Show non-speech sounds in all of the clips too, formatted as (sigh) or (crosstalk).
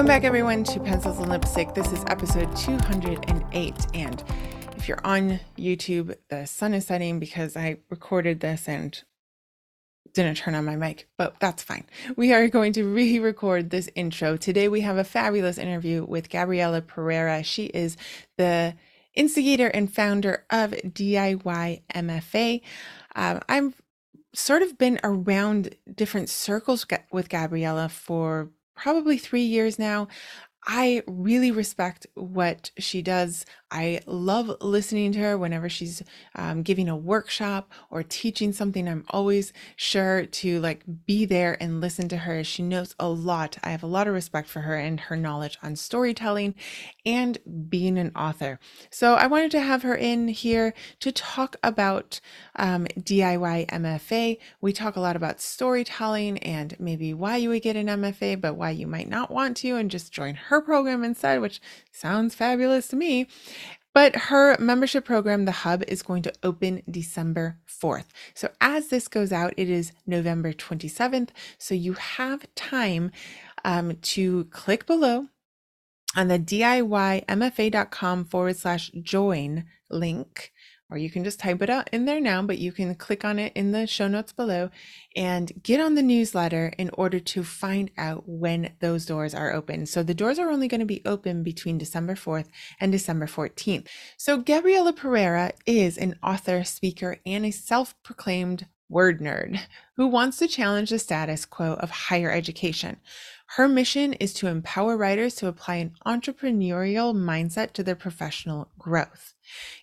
Welcome back, everyone, to Pencils and Lipstick. This is episode 208. And if you're on YouTube, the sun is setting because I recorded this and didn't turn on my mic, but that's fine. We are going to (laughs) re record this intro. Today, we have a fabulous interview with Gabriela Pereira. She is the instigator and founder of DIY MFA. Um, I've sort of been around different circles with Gabriela for probably three years now. I really respect what she does. I love listening to her whenever she's um, giving a workshop or teaching something. I'm always sure to like be there and listen to her. She knows a lot. I have a lot of respect for her and her knowledge on storytelling and being an author. So I wanted to have her in here to talk about um, DIY MFA. We talk a lot about storytelling and maybe why you would get an MFA, but why you might not want to and just join her program instead, which sounds fabulous to me. But her membership program, The Hub, is going to open December 4th. So as this goes out, it is November 27th. So you have time um, to click below on the DIYMFA.com forward slash join link or you can just type it out in there now, but you can click on it in the show notes below and get on the newsletter in order to find out when those doors are open. So the doors are only going to be open between December 4th and December 14th. So Gabriela Pereira is an author, speaker, and a self proclaimed word nerd who wants to challenge the status quo of higher education. Her mission is to empower writers to apply an entrepreneurial mindset to their professional growth.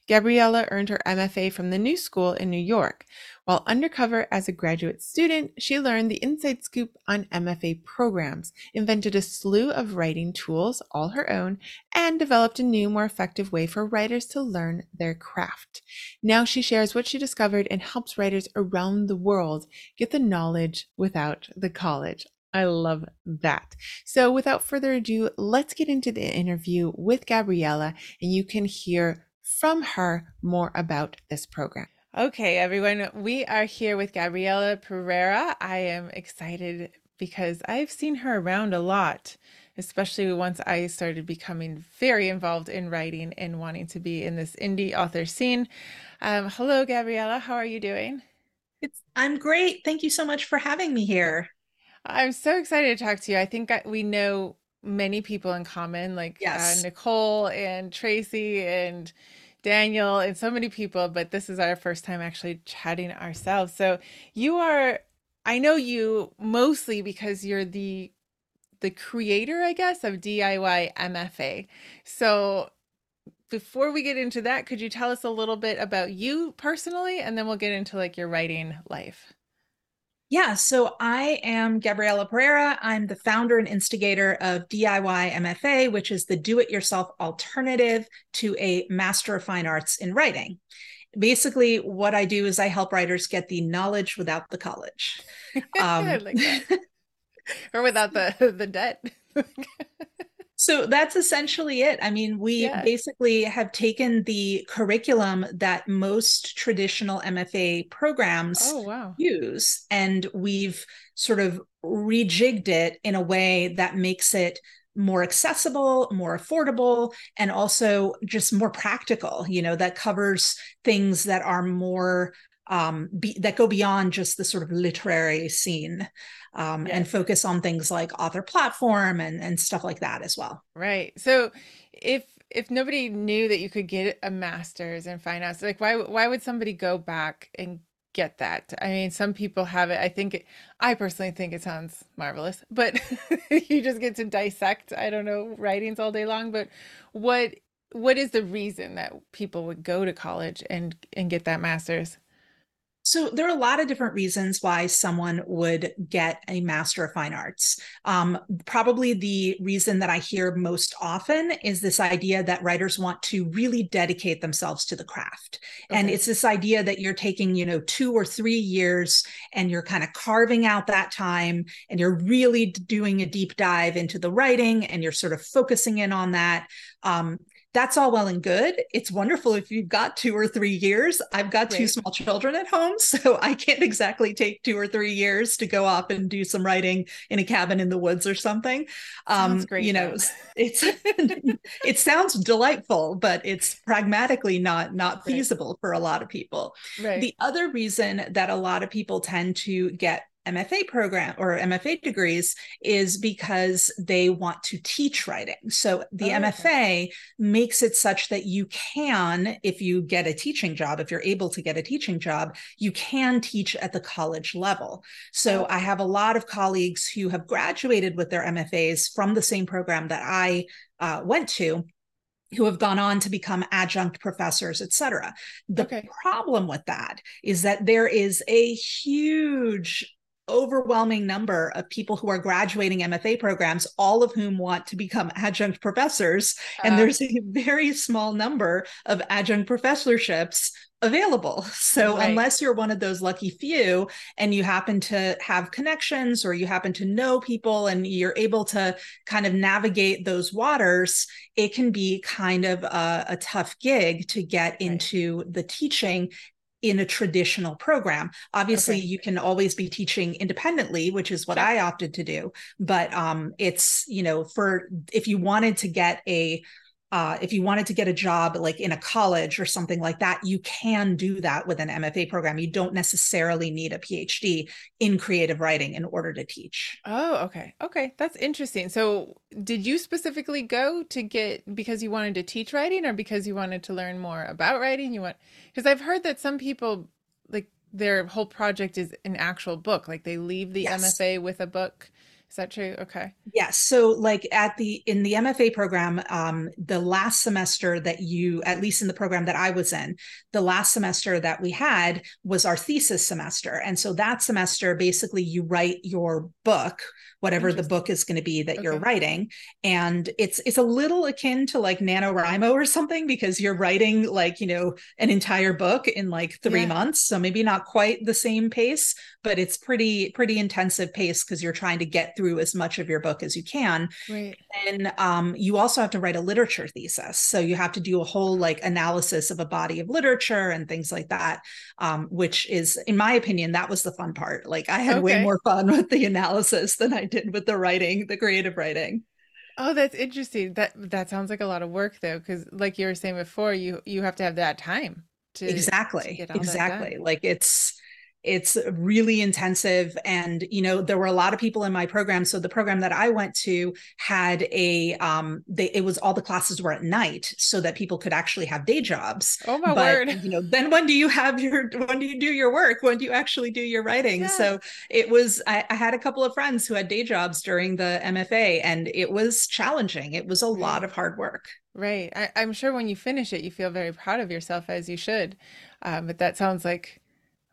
Gabriela earned her MFA from the New School in New York. While undercover as a graduate student, she learned the inside scoop on MFA programs, invented a slew of writing tools, all her own, and developed a new, more effective way for writers to learn their craft. Now she shares what she discovered and helps writers around the world get the knowledge without the college. I love that. So, without further ado, let's get into the interview with Gabriela, and you can hear from her more about this program. Okay, everyone, we are here with Gabriela Pereira. I am excited because I've seen her around a lot, especially once I started becoming very involved in writing and wanting to be in this indie author scene. Um, hello, Gabriela. How are you doing? It's, I'm great. Thank you so much for having me here. I'm so excited to talk to you. I think we know many people in common, like uh, yes. uh, Nicole and Tracy and Daniel and so many people, but this is our first time actually chatting ourselves. So you are, I know you mostly because you're the the creator, I guess, of DIY MFA. So before we get into that, could you tell us a little bit about you personally, and then we'll get into like your writing life. Yeah, so I am Gabriela Pereira. I'm the founder and instigator of DIY MFA, which is the do it yourself alternative to a Master of Fine Arts in Writing. Basically, what I do is I help writers get the knowledge without the college. (laughs) Um, like (laughs) or without the, the debt. (laughs) So that's essentially it. I mean, we yeah. basically have taken the curriculum that most traditional MFA programs oh, wow. use and we've sort of rejigged it in a way that makes it more accessible, more affordable, and also just more practical, you know, that covers things that are more um, be, that go beyond just the sort of literary scene um, yes. and focus on things like author platform and, and stuff like that as well. Right. So if if nobody knew that you could get a master's in fine arts, like why why would somebody go back and get that? I mean, some people have it. I think it, I personally think it sounds marvelous, but (laughs) you just get to dissect. I don't know writings all day long, but what what is the reason that people would go to college and and get that master's? So there are a lot of different reasons why someone would get a Master of Fine Arts. Um, probably the reason that I hear most often is this idea that writers want to really dedicate themselves to the craft. Okay. And it's this idea that you're taking, you know, two or three years and you're kind of carving out that time and you're really doing a deep dive into the writing and you're sort of focusing in on that. Um, that's all well and good. It's wonderful if you've got two or three years. I've got two small children at home, (laughs) so I can't exactly take two or three years to go off and do some writing in a cabin in the woods or something. Um, great, you know, it's (laughs) it sounds delightful, but it's pragmatically not not feasible right. for a lot of people. Right. The other reason that a lot of people tend to get MFA program or MFA degrees is because they want to teach writing. So the oh, MFA okay. makes it such that you can, if you get a teaching job, if you're able to get a teaching job, you can teach at the college level. So oh. I have a lot of colleagues who have graduated with their MFAs from the same program that I uh, went to who have gone on to become adjunct professors, et cetera. The okay. problem with that is that there is a huge overwhelming number of people who are graduating MFA programs, all of whom want to become adjunct professors. Uh, and there's a very small number of adjunct professorships available. So right. unless you're one of those lucky few and you happen to have connections or you happen to know people and you're able to kind of navigate those waters, it can be kind of a, a tough gig to get right. into the teaching in a traditional program. Obviously, okay. you can always be teaching independently, which is what I opted to do. But um, it's, you know, for if you wanted to get a uh, if you wanted to get a job like in a college or something like that, you can do that with an MFA program. You don't necessarily need a PhD in creative writing in order to teach. Oh, okay. Okay. That's interesting. So, did you specifically go to get because you wanted to teach writing or because you wanted to learn more about writing? You want, because I've heard that some people like their whole project is an actual book, like they leave the yes. MFA with a book is that true? Okay. Yes. So like at the in the MFA program, um, the last semester that you, at least in the program that I was in, the last semester that we had was our thesis semester. And so that semester, basically you write your book, whatever the book is going to be that okay. you're writing. And it's it's a little akin to like NaNoWriMo or something because you're writing like, you know, an entire book in like three yeah. months. So maybe not quite the same pace, but it's pretty, pretty intensive pace because you're trying to get through as much of your book as you can. Right. And um, you also have to write a literature thesis. So you have to do a whole like analysis of a body of literature and things like that, um, which is, in my opinion, that was the fun part. Like I had okay. way more fun (laughs) with the analysis than I did with the writing, the creative writing. Oh, that's interesting. That that sounds like a lot of work though, because like you were saying before, you you have to have that time to exactly to exactly like it's it's really intensive. And you know there were a lot of people in my program. So the program that i went to had a um they, it was all the classes were at night so that people could actually have day jobs. Oh my but, word. you know then when do you have your when do you do your work? When do you actually do your writing? Yeah. so it was I, I, had a couple of friends who had day jobs during the mfa and it was challenging. It was a lot of hard work. Right. I, am sure when you finish it you feel very proud of yourself as you should. Um, but that sounds like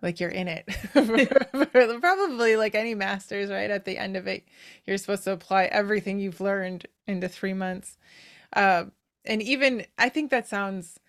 like you're in it. (laughs) Probably like any masters right at the end of it you're supposed to apply everything you've learned into three months. Uh, and even i think that sounds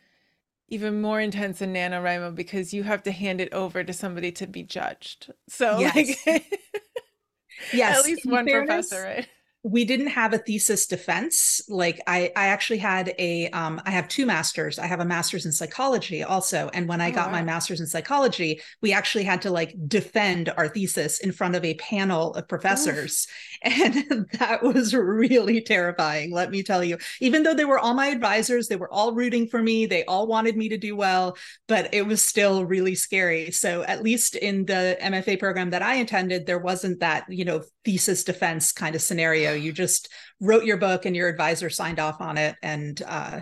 even more intense than NaNoWriMo because you have to hand it over to somebody to be judged. So yes. like (laughs) yes. at least one fairness, professor right we didn't have a thesis defense. Like i i actually had a um i have two masters. I have a master's in psychology also. And when i oh, got wow. my master's in psychology we actually had to like defend our thesis in front of a panel of professors. (laughs) And that was really terrifying let me tell you. Even though they were all my advisors they were all rooting for me they all wanted me to do well but it was still really scary. So at least in the mfa program that i attended there wasn't that you know thesis defense kind of scenario you just wrote your book and your advisor signed off on it and uh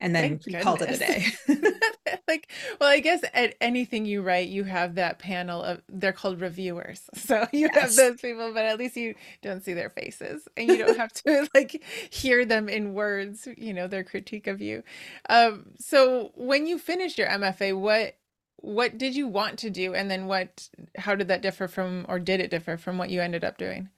and then called it a day. (laughs) (laughs) like, well, I guess at anything you write, you have that panel of they're called reviewers. (laughs) So you yes. have those people, but at least you don't see their faces and you don't have to like hear them in words, you know, their critique of you. Um, so when you finished your MFA, what what did you want to do and then what how did that differ from or did it differ from what you ended up doing?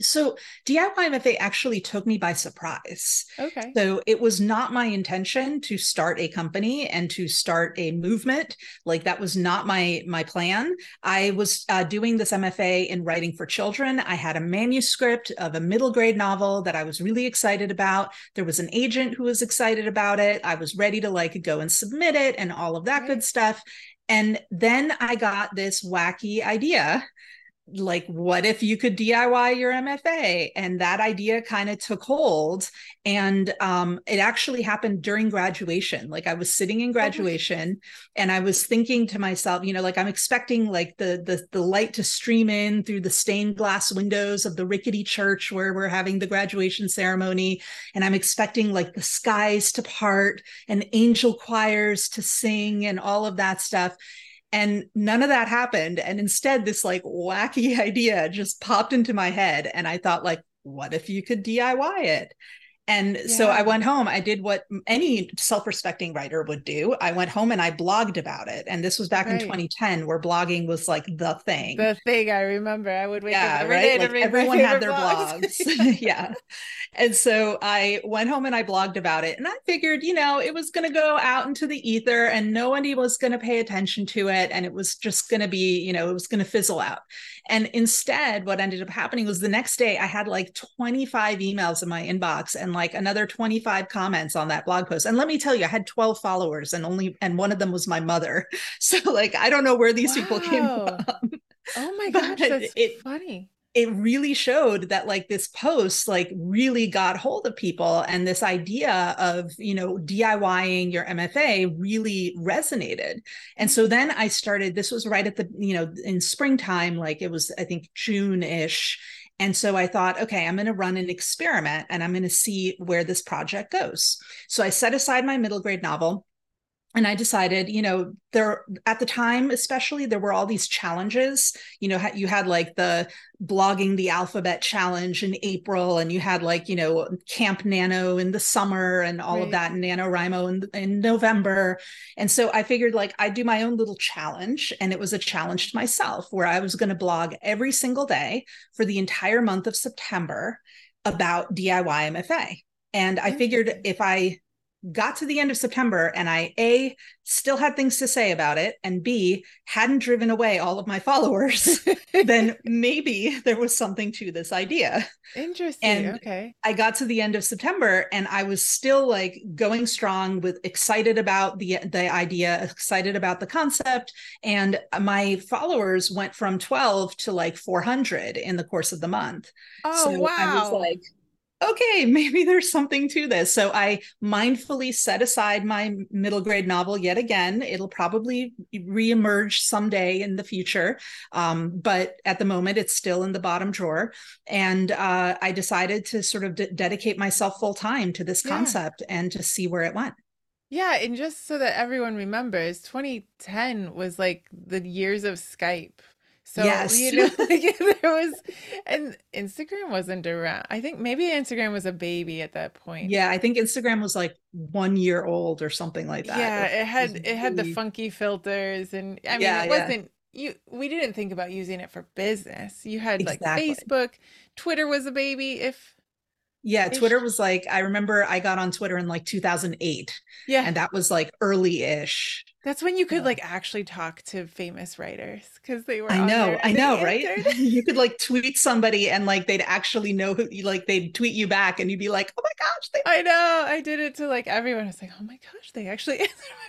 So DIY MFA actually took me by surprise. Okay. So it was not my intention to start a company and to start a movement. Like that was not my my plan. I was uh, doing this MFA in writing for children. I had a manuscript of a middle grade novel that I was really excited about. There was an agent who was excited about it. I was ready to like go and submit it and all of that right. good stuff. And then I got this wacky idea like what if you could diy your mfa and that idea kind of took hold. And um, it actually happened during graduation. Like i was sitting in graduation and i was thinking to myself you know like i'm expecting like the, the the light to stream in through the stained glass windows of the rickety church where we're having the graduation ceremony. And i'm expecting like the skies to part and angel choirs to sing and all of that stuff and none of that happened. And instead, this like wacky (laughs) idea just popped into my head. And I thought, like, what if you could DIY it? And yeah. so I went home. I did what any self respecting writer would do. I went home and I blogged about it. And this was back right. in 2010, where blogging was like the thing. The thing I remember. I would wake yeah, up every right? day to read everyone had their blogs. blogs. (laughs) yeah. And so I went home and I blogged about it. And I figured, you know, it was going to go out into the ether and nobody was going to pay attention to it. And it was just going to be, you know, it was going to fizzle out. And instead, what ended up happening was the next day I had like 25 emails in my inbox and like another 25 comments on that blog post. And let me tell you, I had 12 followers and only, and one of them was my mother. (laughs) So like, I don't know where these wow. people came from. Oh my (laughs) gosh, that's it, funny it really showed that like this post like really got hold of people and this idea of you know diying your mfa really resonated and so then i started this was right at the you know in springtime like it was i think june-ish and so I thought, okay, I'm going to run an experiment and I'm going to see where this project goes. So I set aside my middle grade novel and i decided you know there at the time especially there were all these challenges. You know you had like the blogging the alphabet challenge in april and you had like you know camp nano in the summer and all right. of that nanowrimo in, in november. And so i figured like i'd do my own little challenge and it was a challenge to myself where i was going to blog every single day for the entire month of september about diy mfa and i figured if i got to the end of September and I A still had things to say about it and B hadn't driven away all of my followers, (laughs) then maybe there was something to this idea. Interesting. And okay. I got to the end of September and I was still like going strong with excited about the the idea, excited about the concept and my followers went from 12 to like 400 in the course of the month. Oh so wow. I was like okay, (laughs) maybe there's something to this. So I mindfully set aside my middle grade novel yet again. It'll probably reemerge someday in the future. Um, but at the moment, it's still in the bottom drawer. And uh, I decided to sort of d- dedicate myself full time to this concept yeah. and to see where it went. Yeah, and just so that everyone remembers, 2010 was like the years of Skype so yes. you know, (laughs) like there was, and Instagram wasn't around. I think maybe Instagram was a baby at that point. Yeah, I think Instagram was like one year old or something like that. Yeah, it, it had it, had the funky filters, and I mean, yeah, it wasn't yeah. you. We didn't think about using it for business. You had like exactly. Facebook, Twitter was a baby. If yeah, Twitter was like I remember I got on Twitter in like 2008. Yeah, and that was like early-ish. That's when you could like actually talk to famous writers because they were. I know, I know, right? (laughs) you could like tweet somebody and like they'd actually know who, you like they'd tweet you back and you'd be like, "Oh my gosh!" They- I know. I did it to like everyone. I was like, "Oh my gosh!" They actually. (laughs)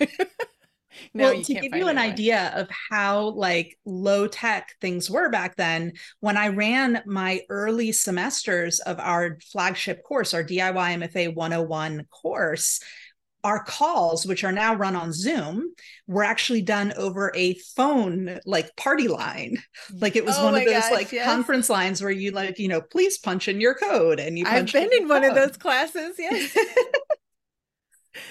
no, well, to give you an idea of how like low tech things were back then, when I ran my early semesters of our flagship course, our DIY MFA 101 course, our calls which are now run on zoom were actually done over a phone like party line. Like it was oh one of those gosh, like yes. conference lines where you like you know please punch in your code and you i've been in one of those classes yes. (laughs)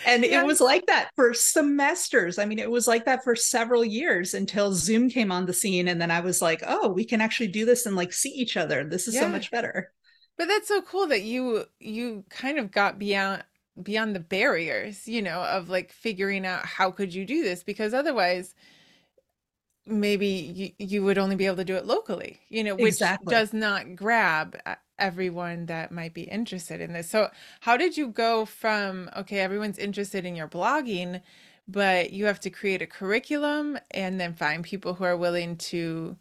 And it was like that for semesters. I mean it was like that for several years until zoom came on the scene and then i was like oh we can actually do this and like see each other. This is yeah. so much better. But that's so cool that you you kind of got beyond beyond the barriers you know of like figuring out how could you do this because otherwise maybe you, you would only be able to do it locally you know which exactly. does not grab uh, everyone that might be interested in this. So, how did you go from okay, everyone's interested in your blogging, but you have to create a curriculum and then find people who are willing to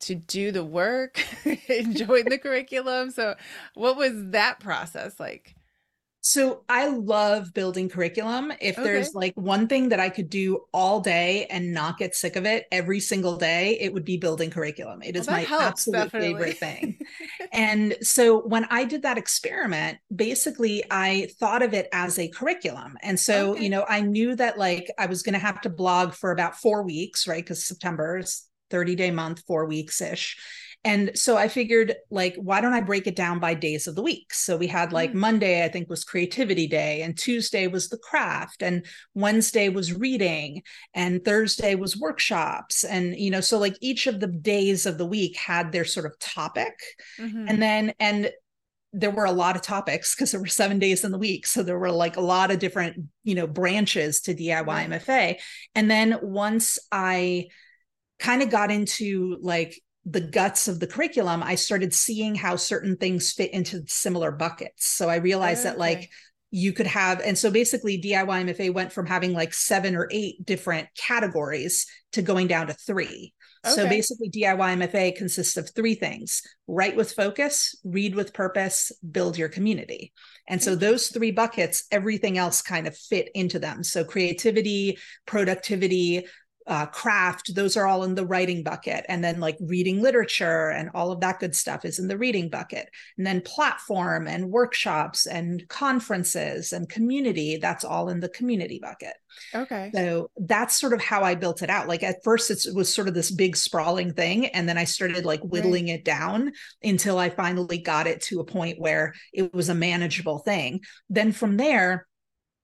to do the work (laughs) and join the curriculum. So, what was that process like? So I love building curriculum. If okay. there's like one thing that I could do all day and not get sick of it every single day, it would be building curriculum. It is well, my helps, absolute definitely. favorite thing. (laughs) and so when I did that experiment, basically I thought of it as a curriculum. And so, okay. you know, I knew that like I was going to have to blog for about 4 weeks, right? Cuz September is 30 day month, 4 weeks ish and so I figured, like, why don't I break it down by days of the week? So we had like mm. Monday, I think, was creativity day, and Tuesday was the craft, and Wednesday was reading, and Thursday was workshops. And, you know, so like each of the days of the week had their sort of topic. Mm-hmm. And then, and there were a lot of topics because there were seven days in the week. So there were like a lot of different, you know, branches to DIY right. MFA. And then once I kind of got into like the guts of the curriculum, I started seeing how certain things fit into similar buckets. So I realized okay. that like you could have, and so basically DIY MFA went from having like seven or eight different categories to going down to three. Okay. So basically, DIY MFA consists of three things write with focus, read with purpose, build your community. And so hmm. those three buckets, everything else kind of fit into them. So creativity, productivity, uh, craft, those are all in the writing bucket. And then like reading literature and all of that good stuff is in the reading bucket. And then platform and workshops and conferences and community, that's all in the community bucket. Okay. So that's sort of how I built it out. Like at first it was sort of this big sprawling thing. And then I started like whittling right. it down until I finally got it to a point where it was a manageable thing. Then from there,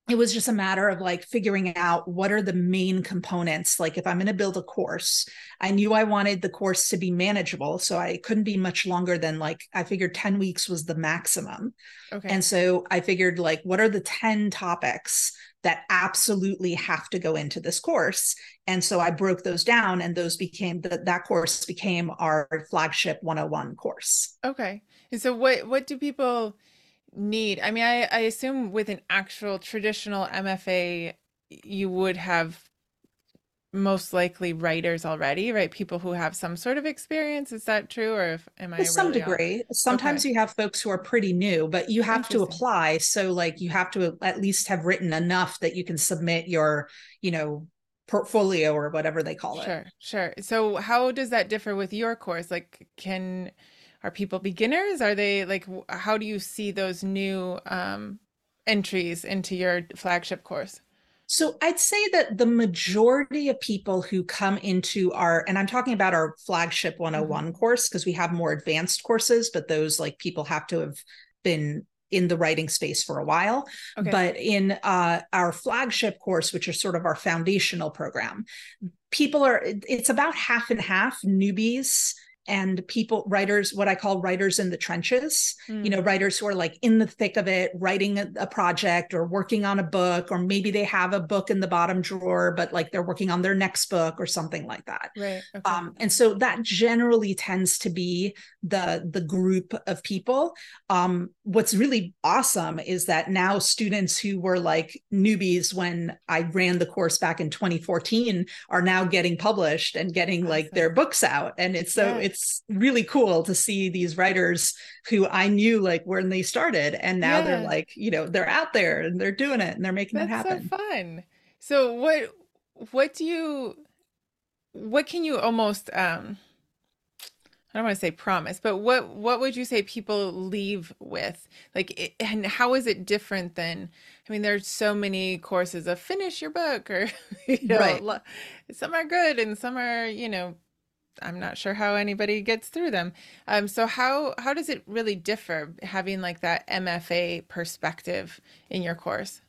it was just a matter of like figuring out what are the main components. Like if i'm going to build a course i knew i wanted the course to be manageable so i couldn't be much longer than like i figured 10 weeks was the maximum. Okay. and so i figured like what are the 10 topics that absolutely have to go into this course? And so i broke those down and those became that that course became our flagship 101 course. Okay. And so what what do people need i mean i i assume with an actual traditional mfa you would have most likely writers already right? People who have some sort of experience is that true or if, am i to some really degree. Off? sometimes okay. you have folks who are pretty new but you have to apply so like you have to at least have written enough that you can submit your you know portfolio or whatever they call it. Sure sure. So how does that differ with your course? Like can are people beginners? Are they like, how do you see those new um, entries into your flagship course? So I'd say that the majority of people who come into our, and I'm talking about our flagship 101 mm-hmm. course because we have more advanced courses, but those like people have to have been in the writing space for a while. Okay. But in uh, our flagship course, which is sort of our foundational program, people are, it's about half and half newbies and people writers what i call writers in the trenches mm. you know mm. writers who are like in the thick of it writing a, a, project or working on a book or maybe they have a book in the bottom drawer but like they're working on their next book or something like that right okay. um, and so that generally tends to be the the group of people um, what's really awesome is that now students who were like newbies when i ran the course back in 2014 are now getting published and getting awesome. like their books out and it's so yeah. it's it's really cool to see these writers who I knew like when they started and now yeah. they're like, you know, they're out there and they're doing it and they're making That's it happen. So fun. So what what do you what can you almost um I don't want to say promise, but what what would you say people leave with? Like, it, and how is it different than? I mean, there's so many courses of finish your book, or (laughs) you know, right. some are good and some are you know I'm not sure how anybody gets through them. Um, so how how does it really differ having like that MFA perspective in your course?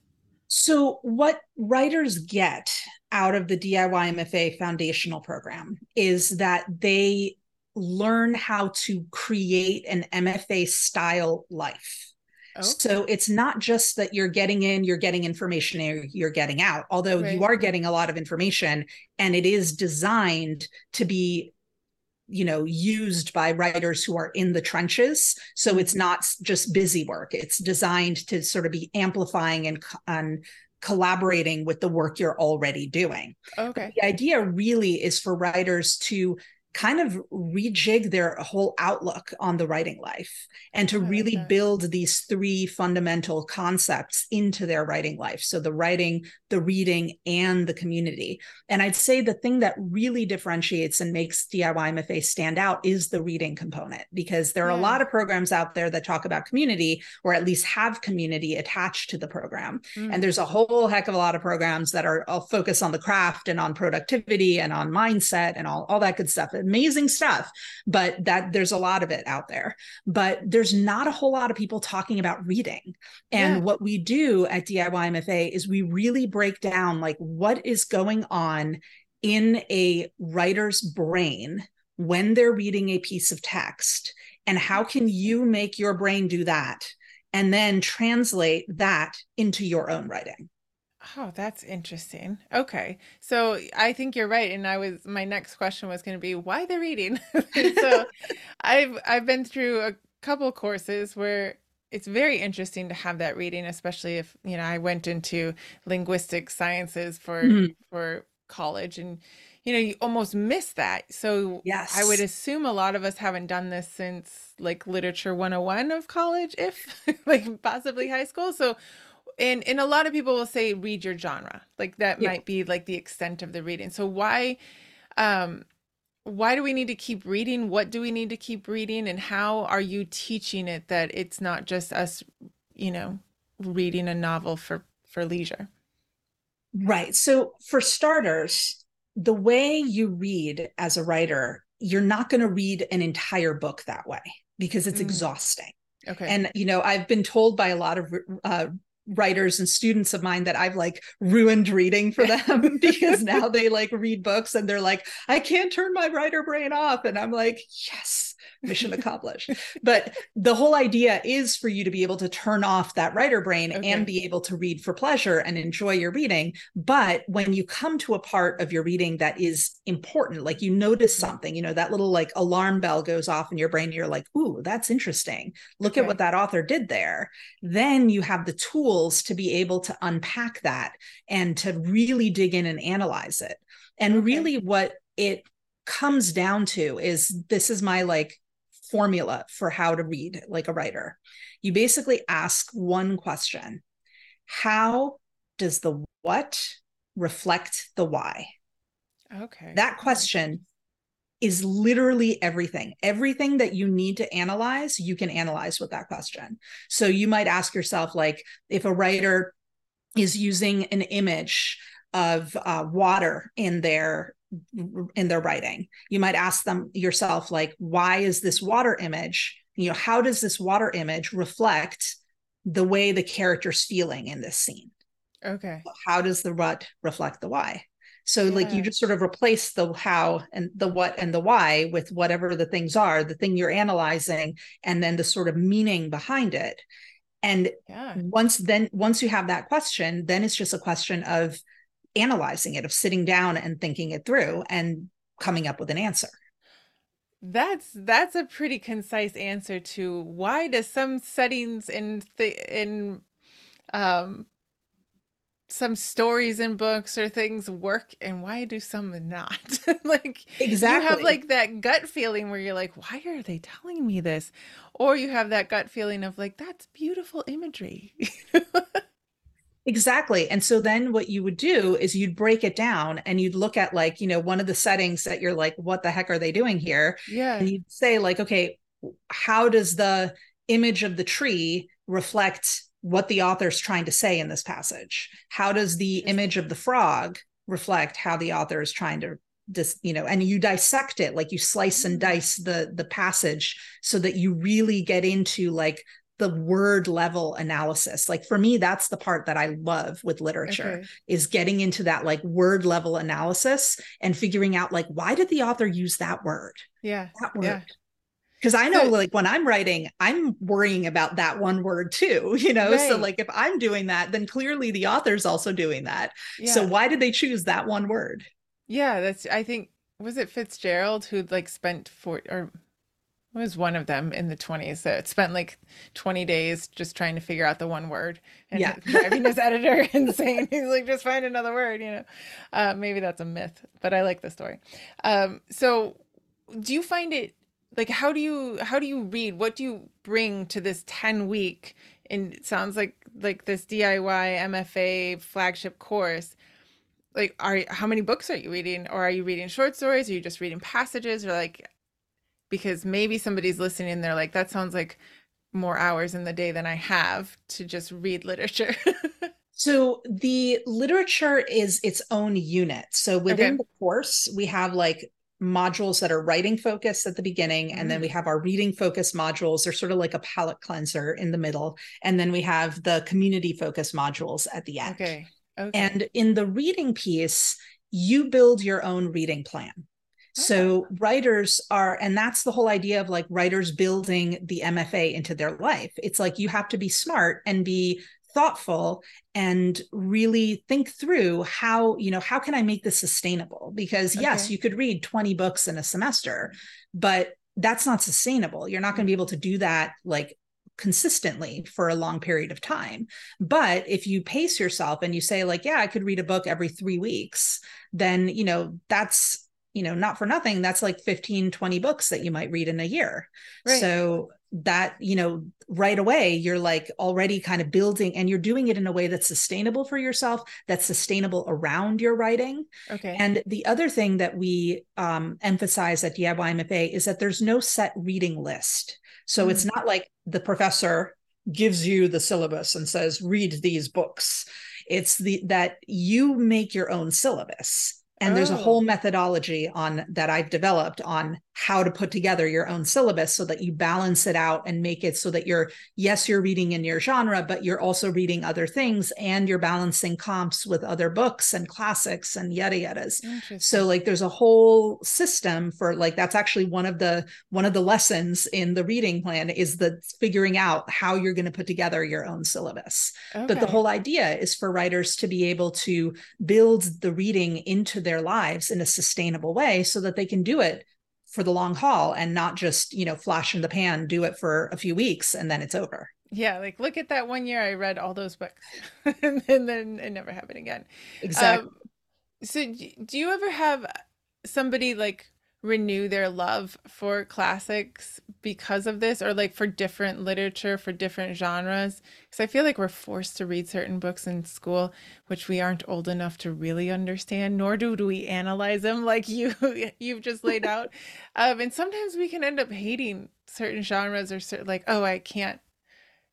So what writers get out of the DIY MFA foundational program is that they learn how to create an MFA style life. Okay. So it's not just that you're getting in, you're getting information, or you're getting out, although right. you are getting a lot of information and it is designed to be you know used by writers who are in the trenches. So it's not just busy work. It's designed to sort of be amplifying and, and collaborating with the work you're already doing. Okay. the idea really is for writers to kind of rejig their whole outlook on the writing life and to I like really build these three fundamental concepts into their writing life. So the writing, the reading, and the community. And I'd say the thing that really differentiates and makes DIY MFA stand out is the reading component, because there are a lot of programs out there that talk about community or at least have community attached to the program. Mm. And there's a whole heck of a lot of programs that are all focused on the craft and on productivity and on mindset and all, all that good stuff. Amazing stuff. But that there's a lot of it out there. But there's not a whole lot of people talking about reading. And Yeah. what we do at DIY MFA is we really break down like what is going on in a writer's brain when they're reading a piece of text and how can you make your brain do that and then translate that into your own writing Oh, that's interesting. Okay. So I think you're right. And I was my next question was going to be why the reading? (laughs) so (laughs) I've I've been through a couple courses where it's very interesting to have that reading, especially if, you know, I went into linguistic sciences for Mhm. for college and you know, you almost miss that. So yes I would assume a lot of us haven't done this since like literature 101 of college, if (laughs) like possibly high school. So, and and a lot of people will say read your genre. Like that Yeah. might be like the extent of the reading. So why um why do we need to keep reading? What do we need to keep reading? And how are you teaching it that it's not just us, you know, reading a novel for for leisure? right so for starters the way you read as a writer you're not going to read an entire book that way because it's Mm. exhausting Okay. and you know i've been told by a lot of uh, writers and students of mine that i've like ruined reading for (laughs) them (laughs) because now they like read books and they're like i can't turn my writer brain off. And i'm like yes mission accomplished. But the whole idea is for you to be able to turn off that writer brain Okay. and be able to read for pleasure and enjoy your reading. But when you come to a part of your reading that is important like you notice mm-hmm. something you know that little like alarm bell goes off in your brain you're like ooh that's interesting. Look at what that author did there. Then you have the tools to be able to unpack that and to really dig in and analyze it. And Okay. really what it comes down to is this is my like formula for how to read like a writer you basically ask one question how does the what reflect the why Okay. that question is literally everything. Everything that you need to analyze, you can analyze with that question. So you might ask yourself, like, if a writer is using an image of uh, water in their in their writing, you might ask them yourself, like, why is this water image? You know, how does this water image reflect the way the character's feeling in this scene? Okay. how does the what reflect the why so like you just sort of replace the how and the what and the why with whatever the things are the thing you're analyzing and then the sort of meaning behind it and Yeah. once then once you have that question then it's just a question of analyzing it of sitting down and thinking it through and coming up with an answer That's that's a pretty concise answer to why does some settings in th in um some stories in books or things work and why do some not? (laughs) Like exactly you have like that gut feeling where you're like, why are they telling me this? Or you have that gut feeling of like, that's beautiful imagery. (laughs) Exactly. And so then what you would do is you'd break it down and you'd look at like, you know, one of the settings that you're like, what the heck are they doing here? Yeah. And you'd say, like, okay, how does the image of the tree reflect what the author's trying to say in this passage? How does the image of the frog reflect how the author is trying to dis, you know, and you dissect it, like you slice and Mm. dice the the passage so that you really get into like the word level analysis. Like for me, that's the part that I love with literature Okay. is getting into that like word level analysis and figuring out like why did the author use that word? Yeah. That word. Yeah. Because I know like when I'm writing, I'm worrying about that one word too, (laughs) you know? So like if I'm doing that, then clearly the author's also doing that. So why did they choose that one word? Yeah, that's I think was it Fitzgerald who like spent four or was one of them in the 20s that spent like 20 days just trying to figure out the one word and Yeah. (laughs) driving his editor (laughs) insane. He's like, just find another word, you know. Uh, maybe that's a myth, but I like the story. Um, so do you find it like how do you how do you read? What do you bring to this 10 week and it sounds like like this DIY MFA flagship course? Like are how many books are you reading? Or are you reading short stories? Are you just reading passages or like because maybe somebody's listening and they're like, that sounds like more hours in the day than I have to just read literature. (laughs) So the literature is its own unit. So within Okay. the course, we have like modules that are writing focused at the beginning, and then we mm. have our reading focused modules. They're sort of like a palate cleanser in the middle. And then we have the community focused modules at the end. okay. Okay. And in the reading piece, you build your own reading plan. Ah. So writers are, and that's the whole idea of like writers building the MFA into their life. It's like you have to be smart and be thoughtful and really think through how, you know, how can I make this sustainable? Because yes, you could read 20 books in a semester, but that's not sustainable. You're not going to be able to do that like consistently for a long period of time. But if you pace yourself and you say, like, yeah, I could read a book every three weeks, then, you know, that's, you know, not for nothing, that's like 15, 20 books that you might read in a year. Right. So that, you know, right away, you're like already kind of building and you're doing it in a way that's sustainable for yourself, that's sustainable around your writing. okay. And the other thing that we um, emphasize at DIY MFA is that there's no set reading list. So it's not like the professor gives you the syllabus and says, read these books. It's the that you make your own syllabus. And there's a Oh. whole methodology on that I've developed on how to put together your own syllabus so that you balance it out and make it so that you're yes you're reading in your genre but you're also reading other things and you're balancing comps with other books and classics and yada yadas. So like there's a whole system for like that's actually one of the one of the lessons in the reading plan is the figuring out how you're going to put together your own syllabus. But the whole idea is for writers to be able to build the reading into their lives in a sustainable way so that they can do it for the long haul and not just you know flash in the pan do it for a few weeks and then it's over yeah, like look at that one year I read all those books (laughs) and then, it never happened again. exactly Um, so do you ever have somebody like renew their love for classics because of this or like for different literature for different genres? Because i feel like we're forced to read certain books in school which we aren't old enough to really understand nor do, do we analyze them like (laughs) you you've just laid (laughs) out. Um, and sometimes we can end up hating certain genres or certain like oh i can't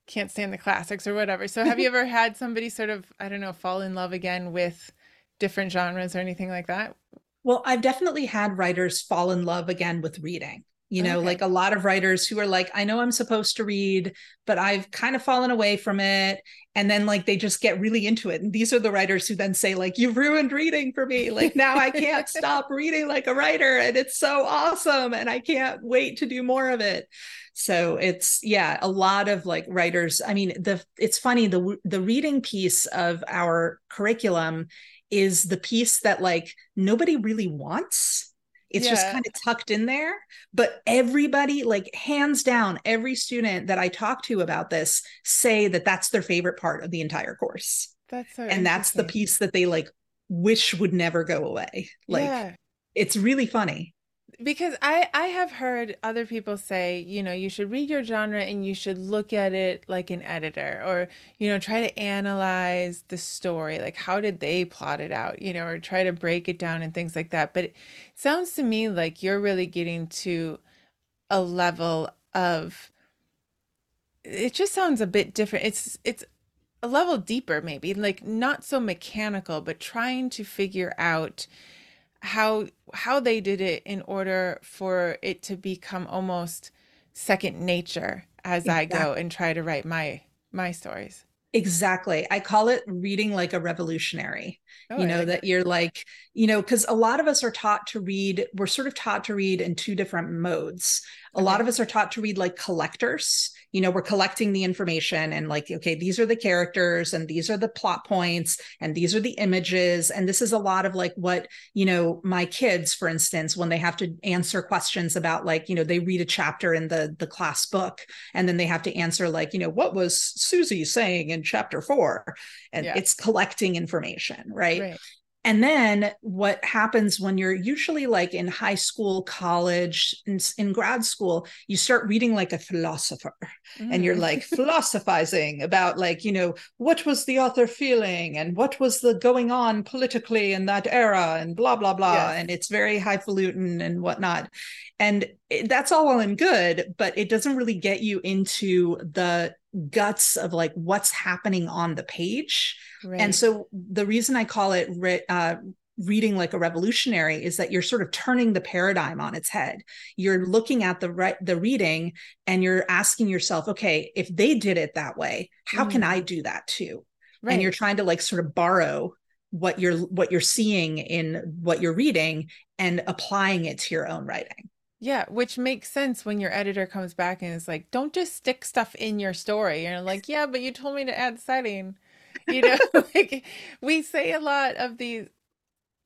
can't stand the classics or whatever. So have you (laughs) ever had somebody sort of i don't know fall in love again with different genres or anything like that Well, I've definitely had writers fall in love again with reading. You know, Okay. like a lot of writers who are like, I know I'm supposed to read, but I've kind of fallen away from it. And then like they just get really into it. And these are the writers who then say, like, you've ruined reading for me. Like now I can't (laughs) stop reading like a writer. And it's so awesome. And I can't wait to do more of it. So it's yeah, a lot of like writers. I mean, the it's funny, the the reading piece of our curriculum is the piece that like nobody really wants. It's just kind of tucked in there. But everybody, like hands down, every student that I talk to about this say that that's their favorite part of the entire course. that's so and that's the piece that they like wish would never go away. Like yeah it's really funny. Because i i have heard other people say you know you should read your genre and you should look at it like an editor or you know try to analyze the story like how did they plot it out you know or try to break it down and things like that. But it sounds to me like you're really getting to a level of it just sounds a bit different. It's it's a level deeper maybe like not so mechanical but trying to figure out how how they did it in order for it to become almost second nature as I go and try to write my my stories. Exactly. I call it reading like a revolutionary. Oh, you know, that you're like, you know, because a lot of us are taught to read, we're sort of taught to read in two different modes. A lot of us are taught to read like collectors, you know we're collecting the information and like okay these are the characters and these are the plot points and these are the images and this is a lot of like what you know my kids for instance when they have to answer questions about like you know they read a chapter in the the class book and then they have to answer like you know what was susie saying in chapter 4 and yeah. it's collecting information right? right and then what happens when you're usually like in high school college in, in grad school you start reading like a philosopher mm. and you're like mm. (laughs) philosophizing about like you know what was the author feeling and what was the going on politically in that era and blah blah blah yes. and it's very highfalutin and whatnot and that's all well and good but it doesn't really get you into the guts of like what's happening on the page right. and so the reason i call it re- uh, reading like a revolutionary is that you're sort of turning the paradigm on its head you're looking at the right the reading and you're asking yourself okay if they did it that way how mm. can i do that too right. and you're trying to like sort of borrow what you're what you're seeing in what you're reading and applying it to your own writing yeah, which makes sense when your editor comes back and is like, "Don't just stick stuff in your story." And you're like, "Yeah, but you told me to add setting." You know, (laughs) like we say a lot of these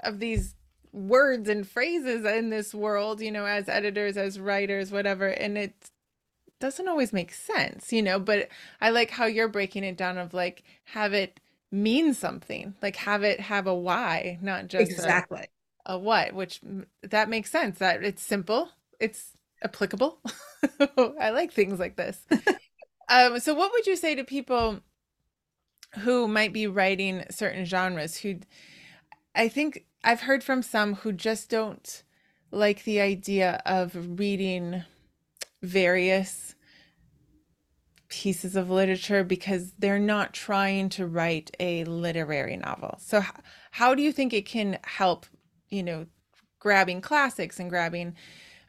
of these words and phrases in this world, you know, as editors, as writers, whatever, and it doesn't always make sense, you know, but I like how you're breaking it down of like have it mean something, like have it have a why, not just exactly a, a what, which that makes sense that it's simple it's applicable. (laughs) I like things like this. (laughs) um, so, what would you say to people who might be writing certain genres? Who I think I've heard from some who just don't like the idea of reading various pieces of literature because they're not trying to write a literary novel. So, how do you think it can help, you know, grabbing classics and grabbing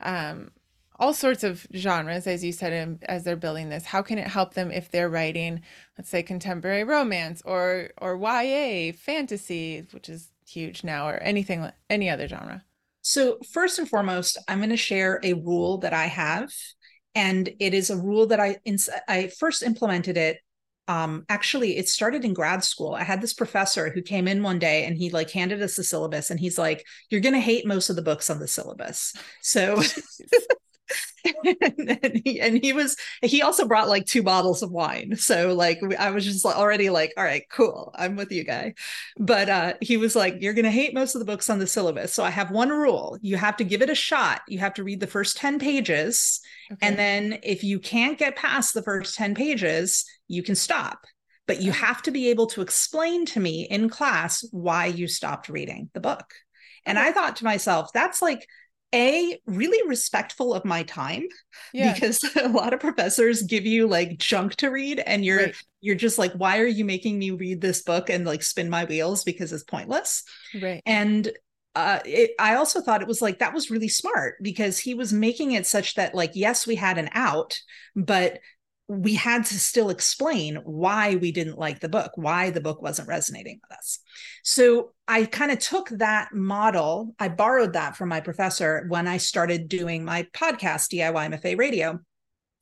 um, all sorts of genres, as you said, as they're building this. How can it help them if they're writing, let's say, contemporary romance or or YA, fantasy, which is huge now, or anything, any other genre? So first and foremost, I'm going to share a rule that I have, and it is a rule that I I first implemented it um actually it started in grad school. I had this professor who came in one day and he like handed us the syllabus and he's like you're going to hate most of the books on the syllabus. So (laughs) (laughs) and, he, and he was he also brought like two bottles of wine. So like i was just already like all right cool i'm with you guy. But uh he was like you're gonna hate most of the books on the syllabus. So i have one rule. You have to give it a shot. You have to read the first 10 pages. Okay. and then if you can't get past the first 10 pages you can stop. But you have to be able to explain to me in class why you stopped reading the book. And i thought to myself that's like a really respectful of my time yeah. because (laughs) a lot of professors give you like junk to read and you're right. you're just like why are you making me read this book and like spin my wheels because it's pointless right and uh, it, I also thought it was like that was really smart because he was making it such that like yes we had an out but we had to still explain why we didn't like the book, why the book wasn't resonating with us. So I kind of took that model, I borrowed that from my professor when I started doing my podcast, DIY MFA Radio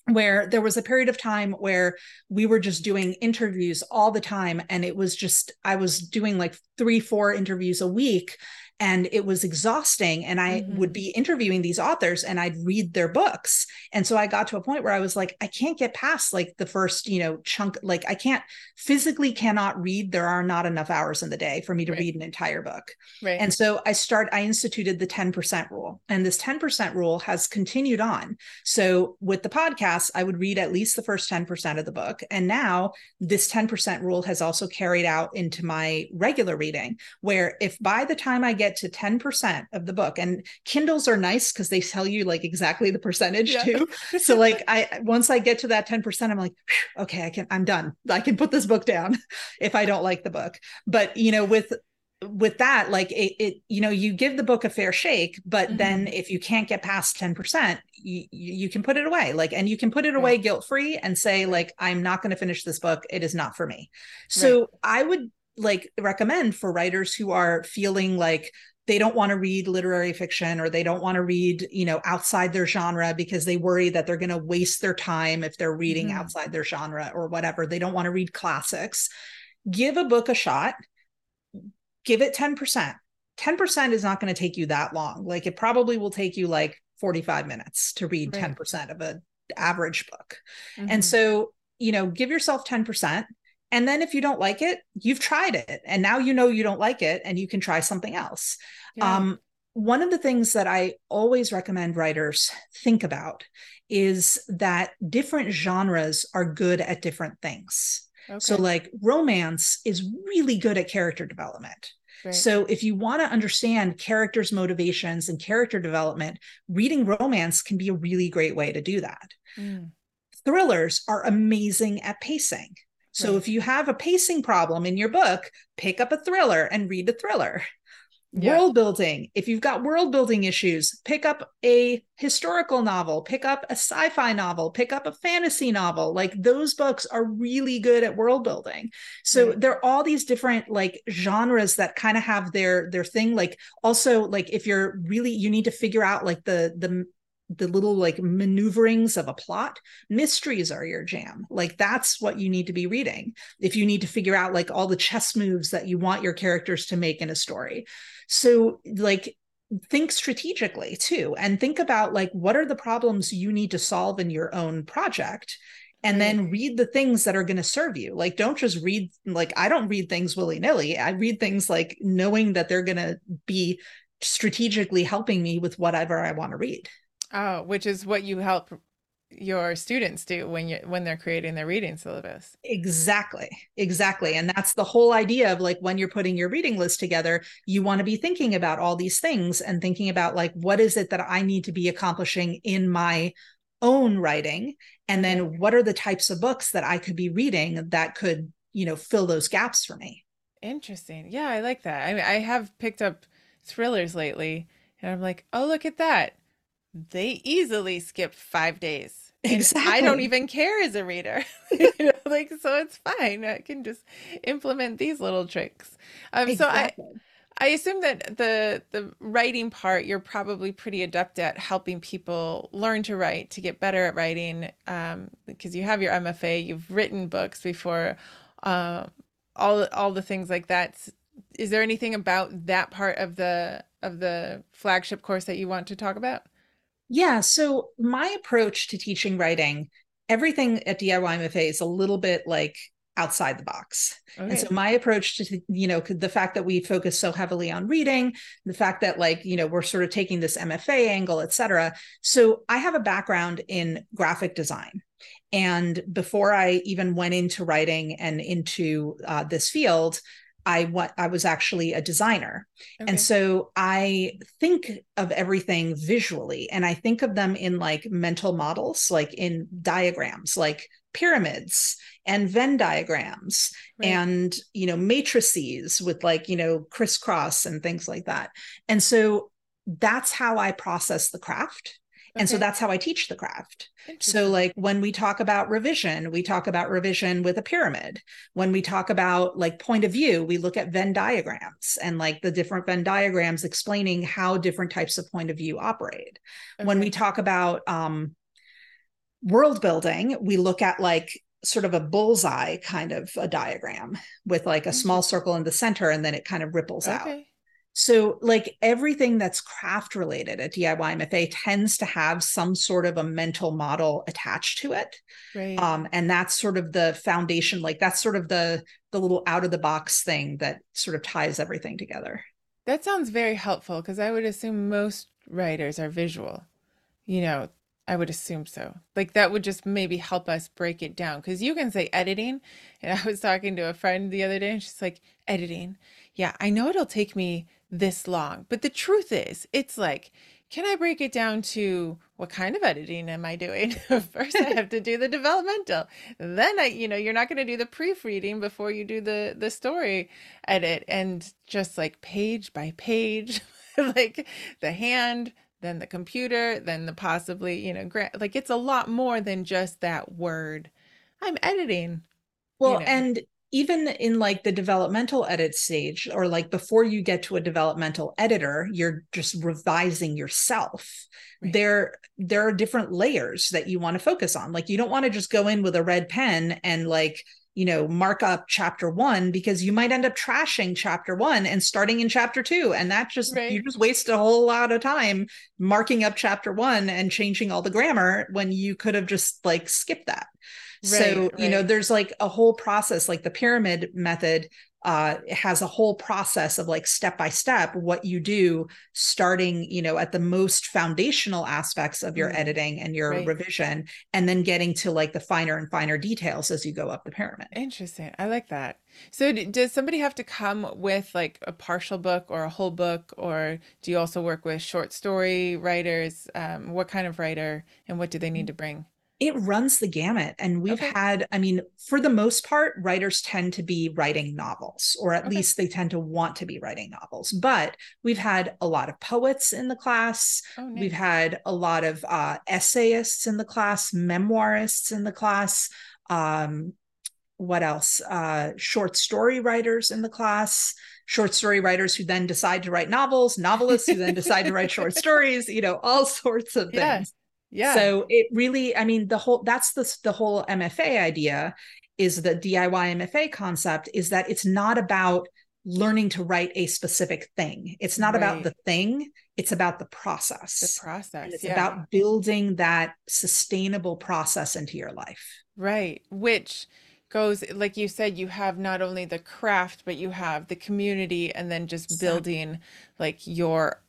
where there was a period of time where we were just doing interviews all the time and it was just i was doing like 3 4 interviews a week and it was exhausting and i mm-hmm. would be interviewing these authors and i'd read their books and so i got to a point where i was like i can't get past like the first you know chunk like i can't physically cannot read there are not enough hours in the day for me to right. read an entire book right and so i start i instituted the 10% rule and this 10% rule has continued on so with the podcast i would read at least the first 10% of the book and now this 10% rule has also carried out into my regular reading where if by the time i get get to 10% of the book. And kindles are nice because they tell you like exactly the percentage yeah. too. (laughs) So like i once i get to that 10% i'm like okay i can i'm done. I can put this book down (laughs) if i don't like the book. But you know with with that like it, it, you know you give the book a fair shake but mm-hmm. then if you can't get past 10% you, you can put it away. Like and you can put it away guilt free and say like i'm not going to finish this book. It is not for me. So right. i would like recommend for writers who are feeling like they don't want to read literary fiction or they don't want to read you know outside their genre because they worry that they're going to waste their time if they're reading mm-hmm. outside their genre or whatever. They don't want to read classics. Give a book a shot. Give it 10% 10% is not going to take you that long. Like it probably will take you like 45 minutes to read right. 10% of an average book. Mm-hmm. and so you know give yourself 10% and then if you don't like it, you've tried it. And now you know you don't like it and you can try something else. Yeah. Um, one of the things that I always recommend writers think about is that different genres are good at different things. Okay. So, like romance is really good at character development. Right. So, if you want to understand characters' motivations and character development, reading romance can be a really great way to do that. Mm. Thrillers are amazing at pacing. So right. if you have a pacing problem in your book, pick up a thriller and read a thriller. Yeah. World building. If you've got world building issues, pick up a historical novel, pick up a sci fi novel, pick up a fantasy novel. Like those books are really good at world building. So right. there are all these different like genres that kind of have their their thing. Like also like if you're really you need to figure out like the the the little like maneuverings of a plot mysteries are your jam. Like that's what you need to be reading if you need to figure out like all the chess moves that you want your characters to make in a story. So like think strategically too and think about like what are the problems you need to solve in your own project and then mm-hmm. read the things that are going to serve you. Like don't just read like i don't read things willy-nilly. I read things like knowing that they're going to be strategically helping me with whatever i want to read Oh, which is what you help your students do when you when they're creating their reading syllabus. Exactly. Exactly. And that's the whole idea of like when you're putting your reading list together, you want to be thinking about all these things and thinking about like what is it that I need to be accomplishing in my own writing and then what are the types of books that I could be reading that could, you know, fill those gaps for me. Interesting. Yeah, I like that. I mean, I have picked up thrillers lately and I'm like, "Oh, look at that." They easily skip five days. Exactly. I don't even care as a reader. (laughs) (laughs) you know, like so it's fine. I can just implement these little tricks. Um exactly. so I I assume that the the writing part you're probably pretty adept at helping people learn to write to get better at writing um, because you have your MFA, you've written books before, uh, all all the things like that. Is there anything about that part of the of the flagship course that you want to talk about? Yeah. So my approach to teaching writing, everything at DIY MFA is a little bit like outside the box. Okay. And so my approach to you know the fact that we focus so heavily on reading, the fact that like you know we're sort of taking this MFA angle, et cetera. So I have a background in graphic design. And before I even went into writing and into uh, this field, I what I was actually a designer. Okay. And so I think of everything visually and I think of them in like mental models, like in diagrams, like pyramids and Venn diagrams right. and you know matrices with like you know crisscross and things like that. And so that's how I process the craft. Okay. And so that's how I teach the craft. So, like when we talk about revision, we talk about revision with a pyramid. When we talk about like point of view, we look at Venn diagrams and like the different Venn diagrams explaining how different types of point of view operate. Okay. When we talk about um, world building, we look at like sort of a bullseye kind of a diagram with like a small circle in the center and then it kind of ripples okay. out. So, like everything that's craft related at DIY MFA tends to have some sort of a mental model attached to it. Right. Um, and that's sort of the foundation, like that's sort of the the little out of the box thing that sort of ties everything together. That sounds very helpful because I would assume most writers are visual. You know, I would assume so. Like that would just maybe help us break it down because you can say editing. And I was talking to a friend the other day and she's like, editing. Yeah, I know it'll take me this long. But the truth is, it's like, can I break it down to what kind of editing am I doing? (laughs) First, I have to do the developmental. Then I, you know, you're not going to do the proofreading before you do the the story edit, and just like page by page, (laughs) like the hand, then the computer, then the possibly, you know, gra- like it's a lot more than just that word. I'm editing. Well, you know. and even in like the developmental edit stage or like before you get to a developmental editor you're just revising yourself right. there there are different layers that you want to focus on like you don't want to just go in with a red pen and like you know mark up chapter 1 because you might end up trashing chapter 1 and starting in chapter 2 and that just right. you just waste a whole lot of time marking up chapter 1 and changing all the grammar when you could have just like skipped that so, right. you know, there's like a whole process, like the pyramid method uh, has a whole process of like step by step what you do starting you know at the most foundational aspects of your mm. editing and your right. revision and then getting to like the finer and finer details as you go up the pyramid interesting i like that so does somebody have to come with like a partial book or a whole book or do you also work with short story writers um, what kind of writer and what do they need mm. to bring it runs the gamut. And we've okay. had, I mean, for the most part, writers tend to be writing novels, or at okay. least they tend to want to be writing novels. But we've had a lot of poets in the class. Oh, nice. We've had a lot of uh, essayists in the class, memoirists in the class. Um, what else? Uh, short story writers in the class short story writers who then decide to write novels, novelists who then decide to write short (laughs) stories, you know, all sorts of yeah. things. Yeah. So it really, I mean, the whole that's the the whole MFA idea is the DIY MFA concept is that it's not about learning to write a specific thing. It's not right. about the thing, it's about the process. The process. And it's yeah. about building that sustainable process into your life. Right. Which goes like you said you have not only the craft but you have the community and then just building like your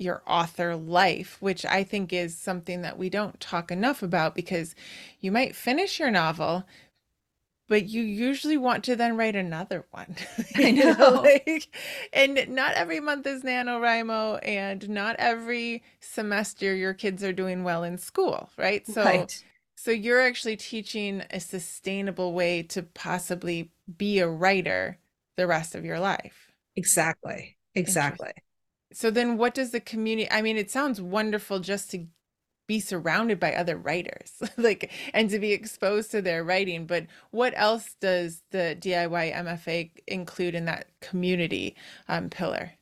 your author life, which I think is something that we don't talk enough about because you might finish your novel, but you usually want to then write another one. (laughs) (laughs) I know. (laughs) Like, and not every month is NaNoWriMo, and not every semester your kids are doing well in school, right? So, right. so you're actually teaching a sustainable way to possibly be a writer the rest of your life. Exactly. Exactly. So then what does the community I mean it sounds wonderful just to be surrounded by other writers (laughs) like and to be exposed to their writing but what else does the DIY MFA include in that community um, pillar?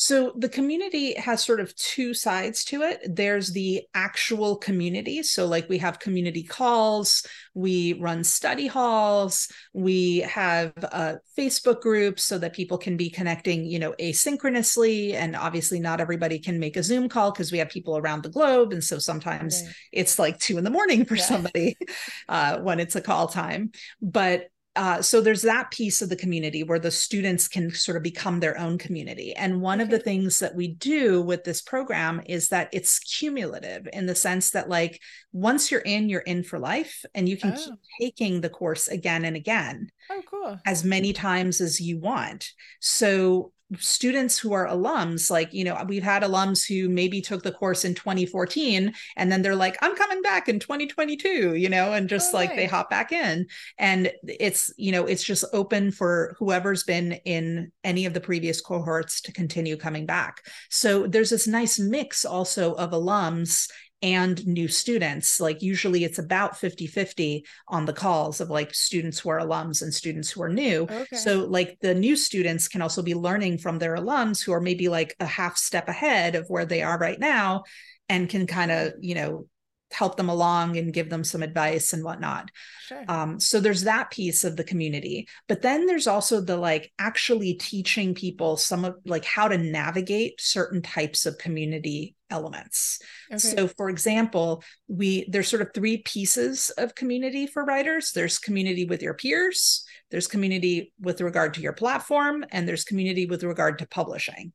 So the community has sort of two sides to it. There's the actual community. So, like, we have community calls, we run study halls, we have uh, Facebook groups so that people can be connecting, you know, asynchronously. And obviously, not everybody can make a Zoom call because we have people around the globe. And so sometimes right. it's like two in the morning for yeah. somebody (laughs) uh, when it's a call time. But uh, so there's that piece of the community where the students can sort of become their own community. And one okay. of the things that we do with this program is that it's cumulative in the sense that, like, once you're in, you're in for life and you can oh. keep taking the course again and again. Oh, cool. As many times as you want. So students who are alums like you know we've had alums who maybe took the course in 2014 and then they're like i'm coming back in 2022 you know and just oh, like they hop back in. And it's you know it's just open for whoever's been in any of the previous cohorts to continue coming back. So there's this nice mix also of alums and new students like usually it's about 50 50 on the calls of like students who are alums and students who are new okay. so like the new students can also be learning from their alums who are maybe like a half step ahead of where they are right now and can kind of you know help them along and give them some advice and whatnot. Sure. Um, so there's that piece of the community, but then there's also the like actually teaching people some of like how to navigate certain types of community elements. Okay. So for example, we there's sort of three pieces of community for writers. There's community with your peers, there's community with regard to your platform, and there's community with regard to publishing.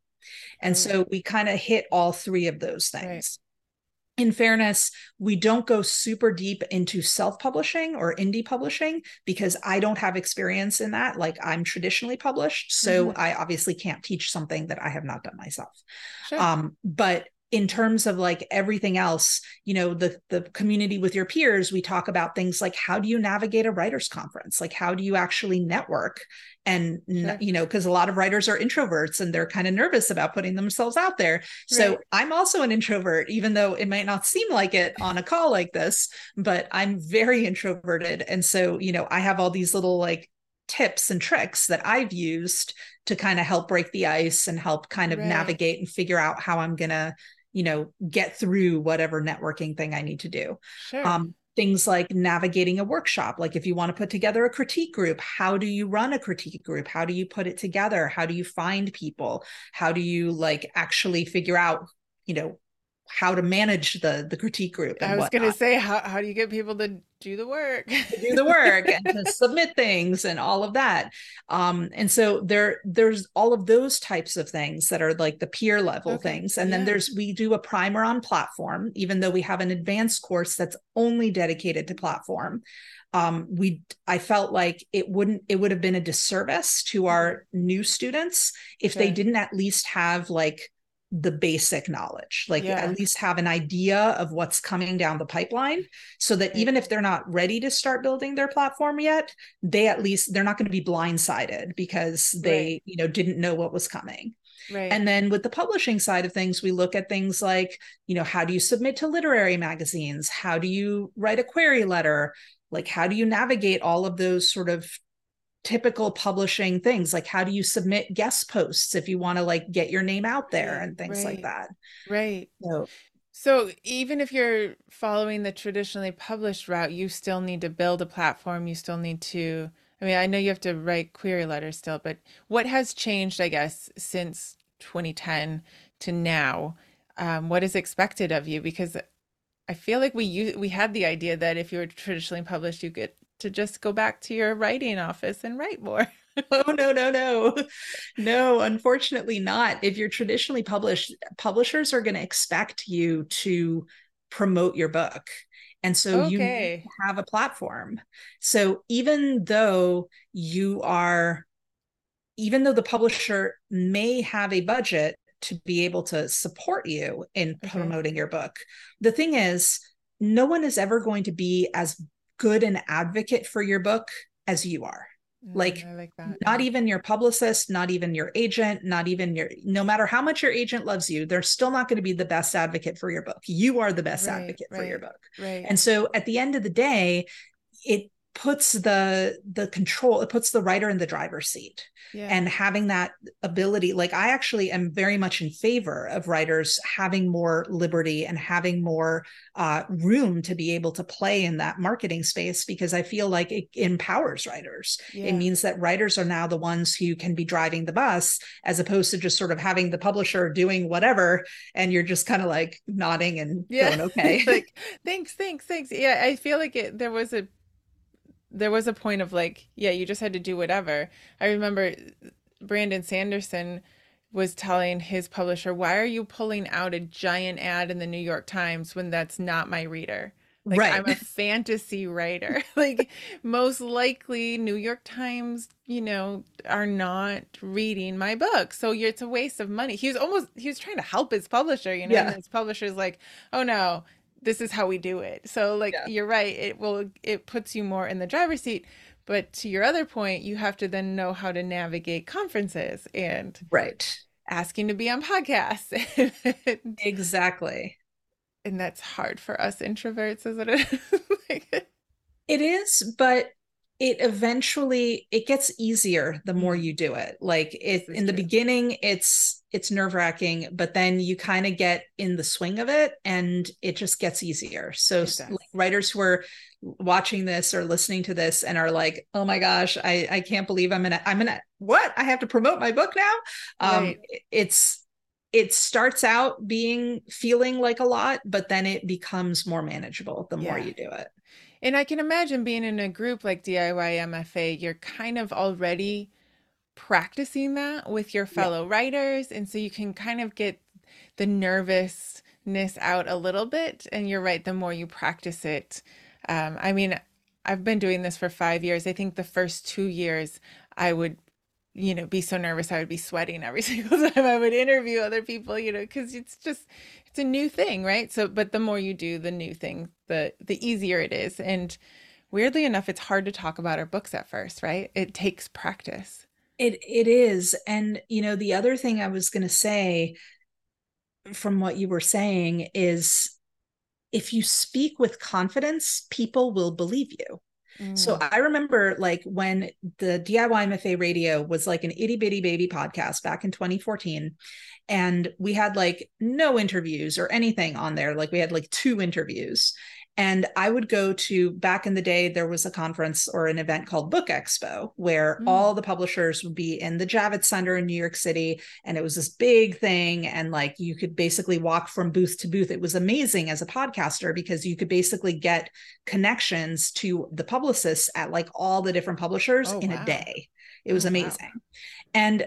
And so we kind of hit all three of those things. In fairness, we don't go super deep into self publishing or indie publishing because I don't have experience in that. Like I'm traditionally published. So mm-hmm. I obviously can't teach something that I have not done myself. Sure. Um, but in terms of like everything else you know the the community with your peers we talk about things like how do you navigate a writers conference like how do you actually network and sure. you know because a lot of writers are introverts and they're kind of nervous about putting themselves out there right. so i'm also an introvert even though it might not seem like it on a call like this but i'm very introverted and so you know i have all these little like tips and tricks that I've used to kind of help break the ice and help kind of right. navigate and figure out how I'm going to, you know, get through whatever networking thing I need to do. Sure. Um, things like navigating a workshop like if you want to put together a critique group how do you run a critique group how do you put it together how do you find people how do you like actually figure out you know how to manage the the critique group. I was going to say, how how do you get people to do the work, (laughs) To do the work, and to (laughs) submit things and all of that. Um, and so there there's all of those types of things that are like the peer level okay. things, and yeah. then there's we do a primer on platform, even though we have an advanced course that's only dedicated to platform. Um, we I felt like it wouldn't it would have been a disservice to our mm-hmm. new students if they didn't at least have like the basic knowledge like yeah. at least have an idea of what's coming down the pipeline so that even if they're not ready to start building their platform yet they at least they're not going to be blindsided because they right. you know didn't know what was coming Right. And then with the publishing side of things, we look at things like, you know, how do you submit to literary magazines? How do you write a query letter? Like, how do you navigate all of those sort of typical publishing things like how do you submit guest posts if you want to like get your name out there and things right. like that. right. So so even if you're following the traditionally published route you still need to build a platform you still need to i mean i know you have to write query letters still but what has changed i guess since 2010 to now? Um, what is expected of you? Because i feel like we we had the idea that if you were traditionally published you get to just go back to your writing office and write more. oh (laughs) no no no (laughs) no unfortunately not if you're traditionally published publishers are going to expect you to promote your book and so okay. you have a platform so even though you are even though the publisher may have a budget to be able to support you in okay. promoting your book the thing is no one is ever going to be as good an advocate for your book as you are. Mm, like, like not even your publicist, not even your agent, not even your, no matter how much your agent loves you, they're still not going to be the best advocate for your book. You are the best right, advocate right, for your book. Right. And so at the end of the day, it puts the the control it puts the writer in the driver's seat yeah. and having that ability like i actually am very much in favor of writers having more liberty and having more uh, room to be able to play in that marketing space because i feel like it empowers writers yeah. it means that writers are now the ones who can be driving the bus as opposed to just sort of having the publisher doing whatever and you're just kind of like nodding and yeah. going okay (laughs) like thanks thanks thanks yeah i feel like it there was a there was a point of like, yeah, you just had to do whatever. I remember Brandon Sanderson was telling his publisher, "Why are you pulling out a giant ad in the New York Times when that's not my reader?" Like right. I'm a (laughs) fantasy writer. (laughs) like most likely New York Times, you know, are not reading my book. So it's a waste of money. He was almost he was trying to help his publisher, you know, yeah. and his publisher's like, "Oh no, this is how we do it. So like yeah. you're right, it will it puts you more in the driver's seat. But to your other point, you have to then know how to navigate conferences and right asking to be on podcasts. (laughs) exactly. And that's hard for us introverts, isn't it? (laughs) like, it is, but it eventually it gets easier the more mm-hmm. you do it like it in the true. beginning it's it's nerve-wracking but then you kind of get in the swing of it and it just gets easier. So like, writers who are watching this or listening to this and are like oh my gosh i i can't believe i'm gonna i'm gonna what? I have to promote my book now? Um right. it's it starts out being feeling like a lot but then it becomes more manageable the yeah. more you do it. And I can imagine being in a group like DIY MFA, you're kind of already practicing that with your fellow yeah. writers. And so you can kind of get the nervousness out a little bit. And you're right, the more you practice it. Um, I mean, I've been doing this for five years. I think the first two years, I would you know be so nervous i would be sweating every (laughs) single time i would interview other people you know because it's just it's a new thing, right? So, but the more you do the new thing, the the easier it is. And weirdly enough, it's hard to talk about our books at first, right? It takes practice. It it is. And you know, the other thing I was going to say from what you were saying is if you speak with confidence, people will believe you. Mm. So I remember like when the DIY MFA radio was like an itty bitty baby podcast back in 2014. And we had like no interviews or anything on there. Like we had like two interviews. And I would go to back in the day, there was a conference or an event called Book Expo where mm. all the publishers would be in the Javits Center in New York City. And it was this big thing. And like you could basically walk from booth to booth. It was amazing as a podcaster because you could basically get connections to the publicists at like all the different publishers oh, in wow. a day. It was oh, amazing. Wow. And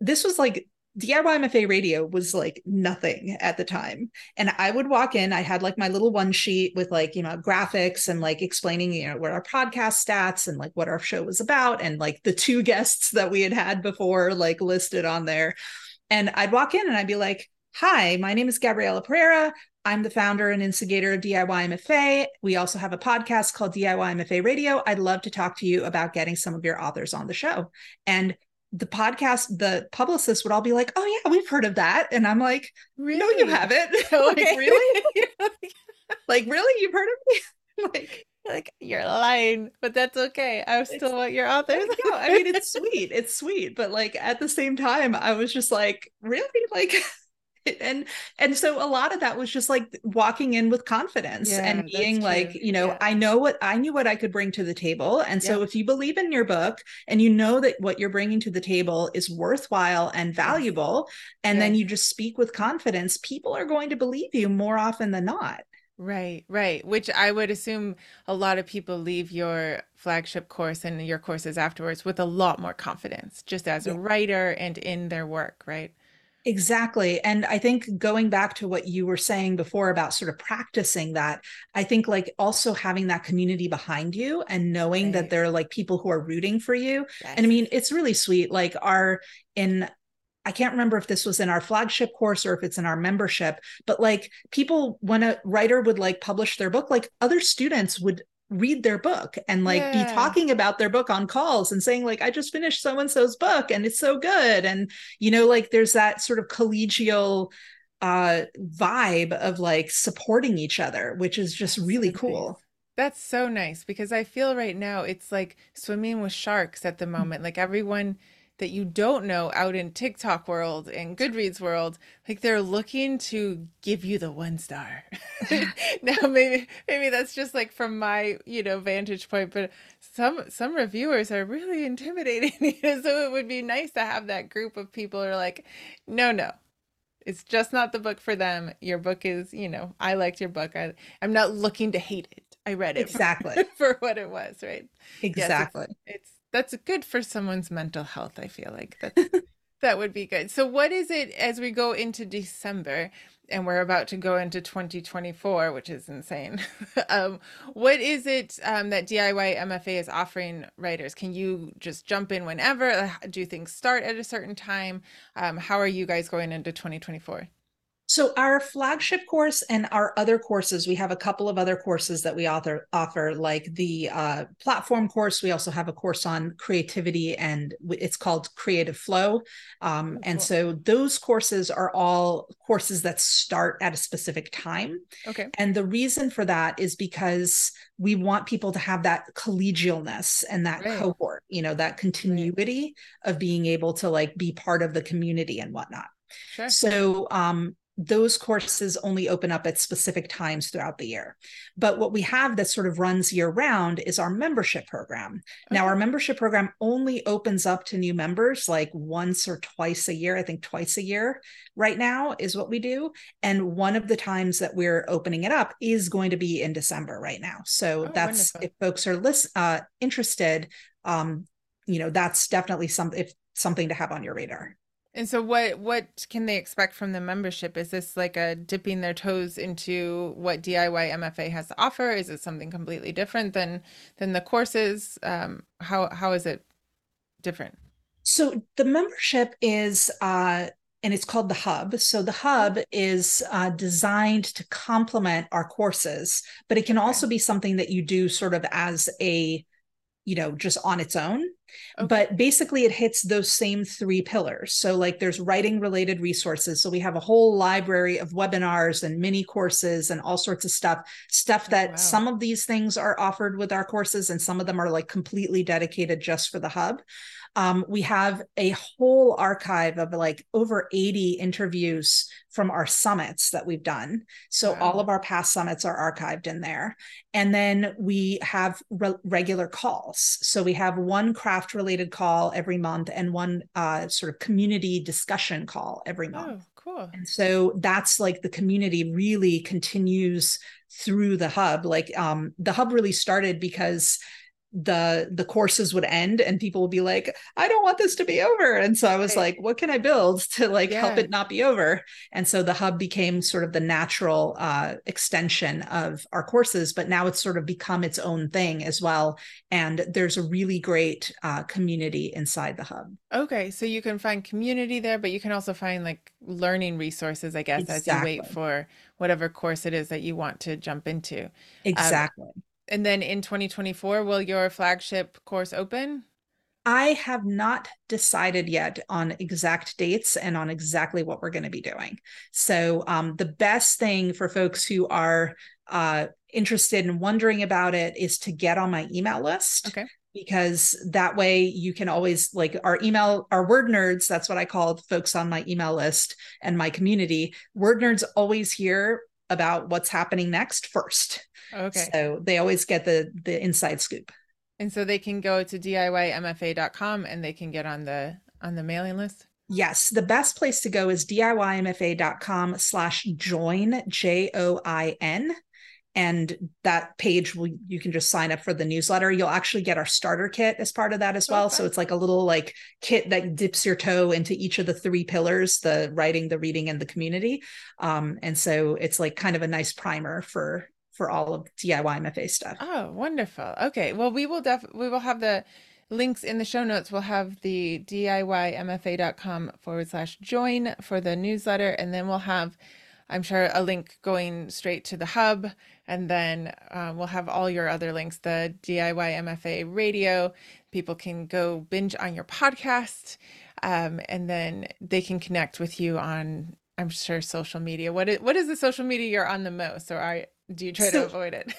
this was like DIY MFA radio was like nothing at the time. And I would walk in, I had like my little one sheet with like, you know, graphics and like explaining, you know, what our podcast stats and like what our show was about and like the two (laughs) guests that we had had before like listed on there. And I'd walk in and I'd be like, Hi, my name is Gabriela Pereira. I'm the founder and instigator of DIY MFA. We also have a podcast called DIY MFA Radio. I'd love to talk to you about getting some of your authors on the show. And the podcast, the publicists would all be like, "Oh yeah, we've heard of that," and I'm like, really? "No, you haven't." (laughs) like really? (laughs) (laughs) like really? You've heard of me? like, like you're lying, but that's okay. I still want your authors. no, I mean it's sweet. It's sweet, but like at the same time, I was just like, really, like (laughs) and and so a lot of that was just like walking in with confidence yeah, and being like you know yeah. i know what i knew what i could bring to the table and so yeah. if you believe in your book and you know that what you're bringing to the table is worthwhile and valuable and then you just speak with confidence people are going to believe you more often than not Right, right. Which I would assume a lot of people leave your flagship course and your courses afterwards with a lot more confidence, just as a writer and in their work, right? Exactly. And I think going back to what you were saying before about sort of practicing that, I think like also having that community behind you and knowing right. that there are like people who are rooting for you. Yes. And I mean, it's really sweet. Like our in I can't remember if this was in our flagship course or if it's in our membership, but like people, when a writer would like publish their book, like other students would read their book and like yeah. be talking about their book on calls and saying like i just finished so and so's book and it's so good and you know like there's that sort of collegial uh vibe of like supporting each other which is just really cool that's so nice because i feel right now it's like swimming with sharks at the mm. moment like everyone that you don't know out in TikTok world and Goodreads world, like they're looking to give you the one star. (laughs) now maybe maybe that's just like from my, you know, vantage point, but some some reviewers are really intimidating. (laughs) so it would be nice to have that group of people who are like, no, no. It's just not the book for them. Your book is, you know, I liked your book. I, I'm not looking to hate it. I read it (laughs) exactly for, for what it was, right? Exactly. Yes, it's, it's that's good for someone's mental health. I feel like that (laughs) that would be good. So, what is it as we go into December and we're about to go into 2024, which is insane? (laughs) um, what is it um, that DIY MFA is offering writers? Can you just jump in whenever? Do things start at a certain time? Um, how are you guys going into 2024? So our flagship course and our other courses, we have a couple of other courses that we author, offer, like the uh, platform course. We also have a course on creativity, and it's called Creative Flow. Um, oh, and cool. so those courses are all courses that start at a specific time. Okay. And the reason for that is because we want people to have that collegialness and that right. cohort, you know, that continuity right. of being able to like be part of the community and whatnot. Sure. So um, those courses only open up at specific times throughout the year. But what we have that sort of runs year round is our membership program. Okay. Now, our membership program only opens up to new members like once or twice a year. I think twice a year right now is what we do. And one of the times that we're opening it up is going to be in December right now. So oh, that's wonderful. if folks are list, uh, interested, um, you know, that's definitely some, if, something to have on your radar. And so what what can they expect from the membership? Is this like a dipping their toes into what DIY MFA has to offer? Is it something completely different than than the courses? Um, how how is it different? So the membership is uh and it's called the hub so the hub is uh, designed to complement our courses but it can also be something that you do sort of as a you know just on its own Okay. But basically, it hits those same three pillars. So, like, there's writing related resources. So, we have a whole library of webinars and mini courses and all sorts of stuff. Stuff that oh, wow. some of these things are offered with our courses, and some of them are like completely dedicated just for the hub. Um, we have a whole archive of like over 80 interviews from our summits that we've done. So wow. all of our past summits are archived in there. And then we have re- regular calls. So we have one craft related call every month and one uh, sort of community discussion call every month. Oh, cool. And so that's like the community really continues through the hub. Like um, the hub really started because the the courses would end and people would be like i don't want this to be over and so i was right. like what can i build (laughs) to like yeah. help it not be over and so the hub became sort of the natural uh, extension of our courses but now it's sort of become its own thing as well and there's a really great uh, community inside the hub okay so you can find community there but you can also find like learning resources i guess exactly. as you wait for whatever course it is that you want to jump into um, exactly um, and then in 2024, will your flagship course open? I have not decided yet on exact dates and on exactly what we're going to be doing. So, um, the best thing for folks who are uh, interested and wondering about it is to get on my email list. Okay. Because that way you can always like our email, our word nerds, that's what I call folks on my email list and my community. Word nerds always hear about what's happening next first. Okay. So they always get the the inside scoop. And so they can go to diymfa.com and they can get on the on the mailing list. Yes, the best place to go is diymfa.com slash join J O I N. And that page will you can just sign up for the newsletter. You'll actually get our starter kit as part of that as well. Okay. So it's like a little like kit that dips your toe into each of the three pillars: the writing, the reading, and the community. Um, and so it's like kind of a nice primer for for all of DIY MFA stuff. Oh, wonderful. Okay. Well, we will def we will have the links in the show notes. We'll have the DIYMFA.com forward slash join for the newsletter. And then we'll have, I'm sure, a link going straight to the hub. And then uh, we'll have all your other links, the DIY MFA radio. People can go binge on your podcast. Um, and then they can connect with you on I'm sure social media. What is what is the social media you're on the most, or are do you try so, to avoid it?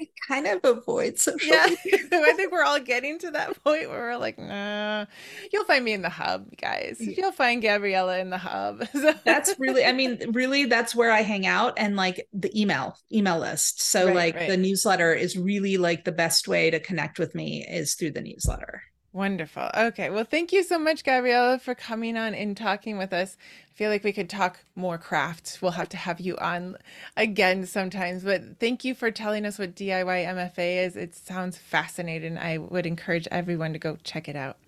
I kind of avoid (laughs) social yeah. (laughs) I think we're all getting to that (laughs) point where we're like, nah. You'll find me in the hub, guys. You'll find Gabriela in the hub. that's really, I mean, really, that's where I hang out and like the email, email list. So right, like right. the newsletter is really like the best way to connect with me is through the newsletter. Wonderful. Okay. Well, thank you so much, Gabriela, for coming on and talking with us. I feel like we could talk more craft. We'll have to have you on again sometimes. But thank you for telling us what DIY MFA is. It sounds fascinating. I would encourage everyone to go check it out.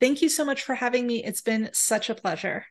Thank you so much for having me. It's been such a pleasure.